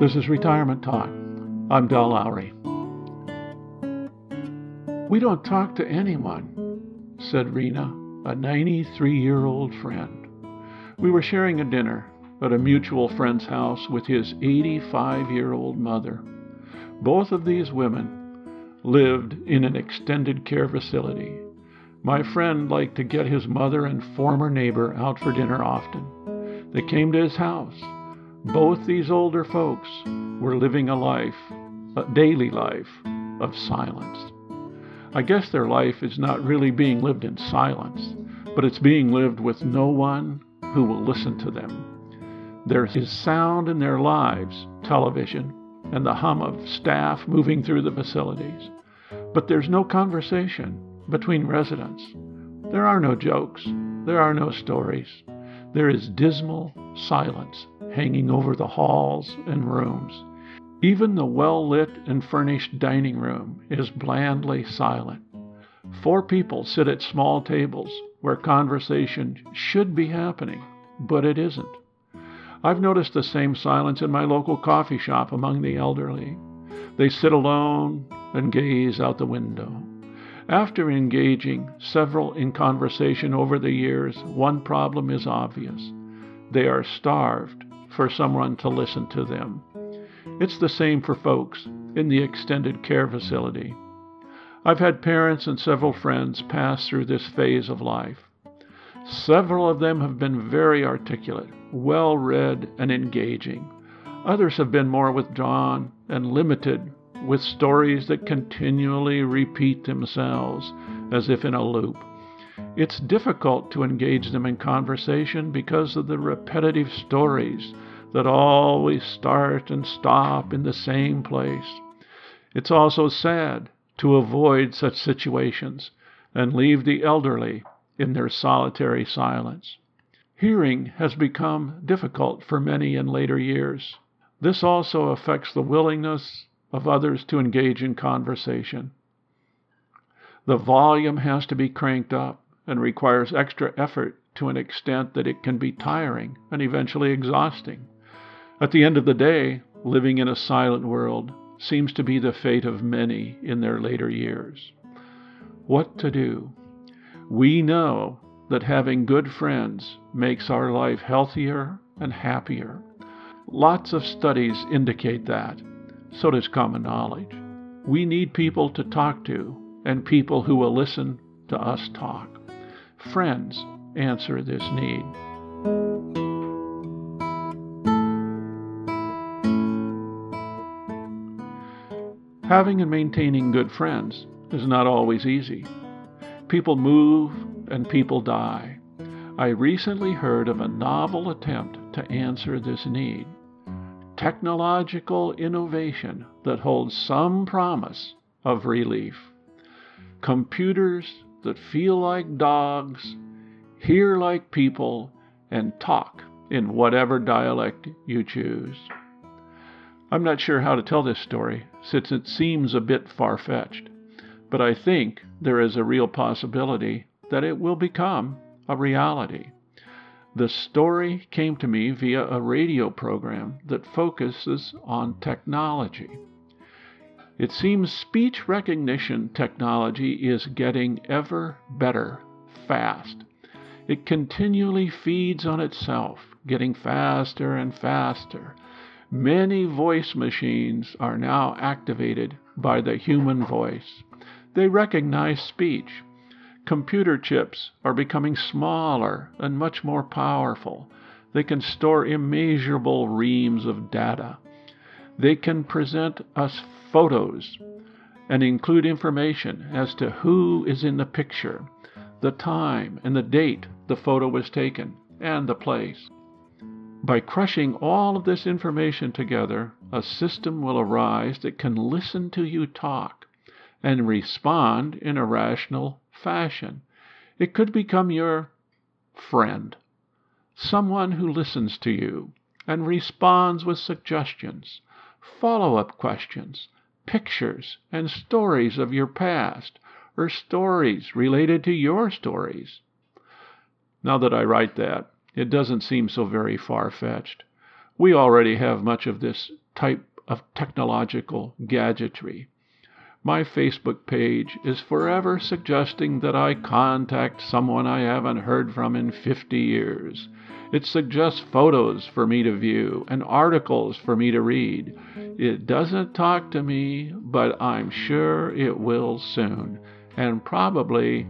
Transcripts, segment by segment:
This is Retirement Talk. I'm Del Lowry. We don't talk to anyone, said Rena, a 93 year old friend. We were sharing a dinner at a mutual friend's house with his 85 year old mother. Both of these women lived in an extended care facility. My friend liked to get his mother and former neighbor out for dinner often. They came to his house. Both these older folks were living a life, a daily life, of silence. I guess their life is not really being lived in silence, but it's being lived with no one who will listen to them. There is sound in their lives, television, and the hum of staff moving through the facilities. But there's no conversation between residents. There are no jokes. There are no stories. There is dismal silence hanging over the halls and rooms. Even the well lit and furnished dining room is blandly silent. Four people sit at small tables where conversation should be happening, but it isn't. I've noticed the same silence in my local coffee shop among the elderly. They sit alone and gaze out the window. After engaging several in conversation over the years, one problem is obvious. They are starved for someone to listen to them. It's the same for folks in the extended care facility. I've had parents and several friends pass through this phase of life. Several of them have been very articulate, well read, and engaging. Others have been more withdrawn and limited with stories that continually repeat themselves as if in a loop. It's difficult to engage them in conversation because of the repetitive stories that always start and stop in the same place. It's also sad to avoid such situations and leave the elderly in their solitary silence. Hearing has become difficult for many in later years. This also affects the willingness of others to engage in conversation. The volume has to be cranked up and requires extra effort to an extent that it can be tiring and eventually exhausting. At the end of the day, living in a silent world seems to be the fate of many in their later years. What to do? We know that having good friends makes our life healthier and happier. Lots of studies indicate that. So does common knowledge. We need people to talk to and people who will listen to us talk. Friends answer this need. Having and maintaining good friends is not always easy. People move and people die. I recently heard of a novel attempt to answer this need. Technological innovation that holds some promise of relief. Computers that feel like dogs, hear like people, and talk in whatever dialect you choose. I'm not sure how to tell this story, since it seems a bit far fetched but I think there is a real possibility that it will become a reality. The story came to me via a radio program that focuses on technology. It seems speech recognition technology is getting ever better fast. It continually feeds on itself, getting faster and faster. Many voice machines are now activated by the human voice. They recognize speech. Computer chips are becoming smaller and much more powerful. They can store immeasurable reams of data. They can present us photos and include information as to who is in the picture, the time and the date the photo was taken, and the place. By crushing all of this information together, a system will arise that can listen to you talk and respond in a rational fashion. It could become your friend, someone who listens to you and responds with suggestions, follow up questions, pictures, and stories of your past, or stories related to your stories. Now that I write that, it doesn't seem so very far fetched. We already have much of this type of technological gadgetry. My Facebook page is forever suggesting that I contact someone I haven't heard from in 50 years. It suggests photos for me to view and articles for me to read. It doesn't talk to me, but I'm sure it will soon, and probably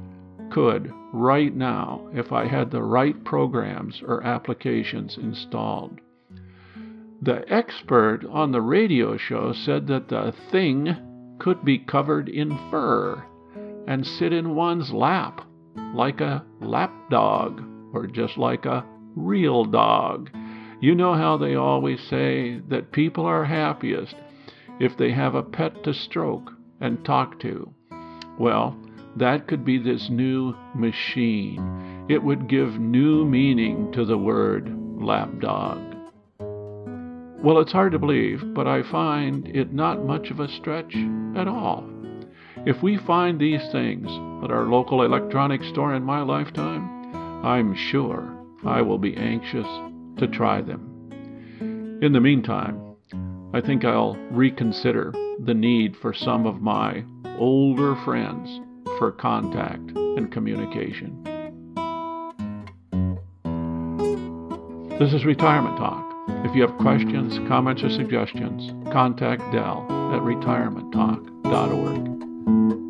could right now if I had the right programs or applications installed. The expert on the radio show said that the thing could be covered in fur and sit in one's lap like a lap dog or just like a real dog. You know how they always say that people are happiest if they have a pet to stroke and talk to. Well, that could be this new machine. It would give new meaning to the word lapdog. Well, it's hard to believe, but I find it not much of a stretch at all. If we find these things at our local electronics store in my lifetime, I'm sure I will be anxious to try them. In the meantime, I think I'll reconsider the need for some of my older friends for contact and communication. This is Retirement Talk. If you have questions, comments, or suggestions, contact Del at retirementtalk.org.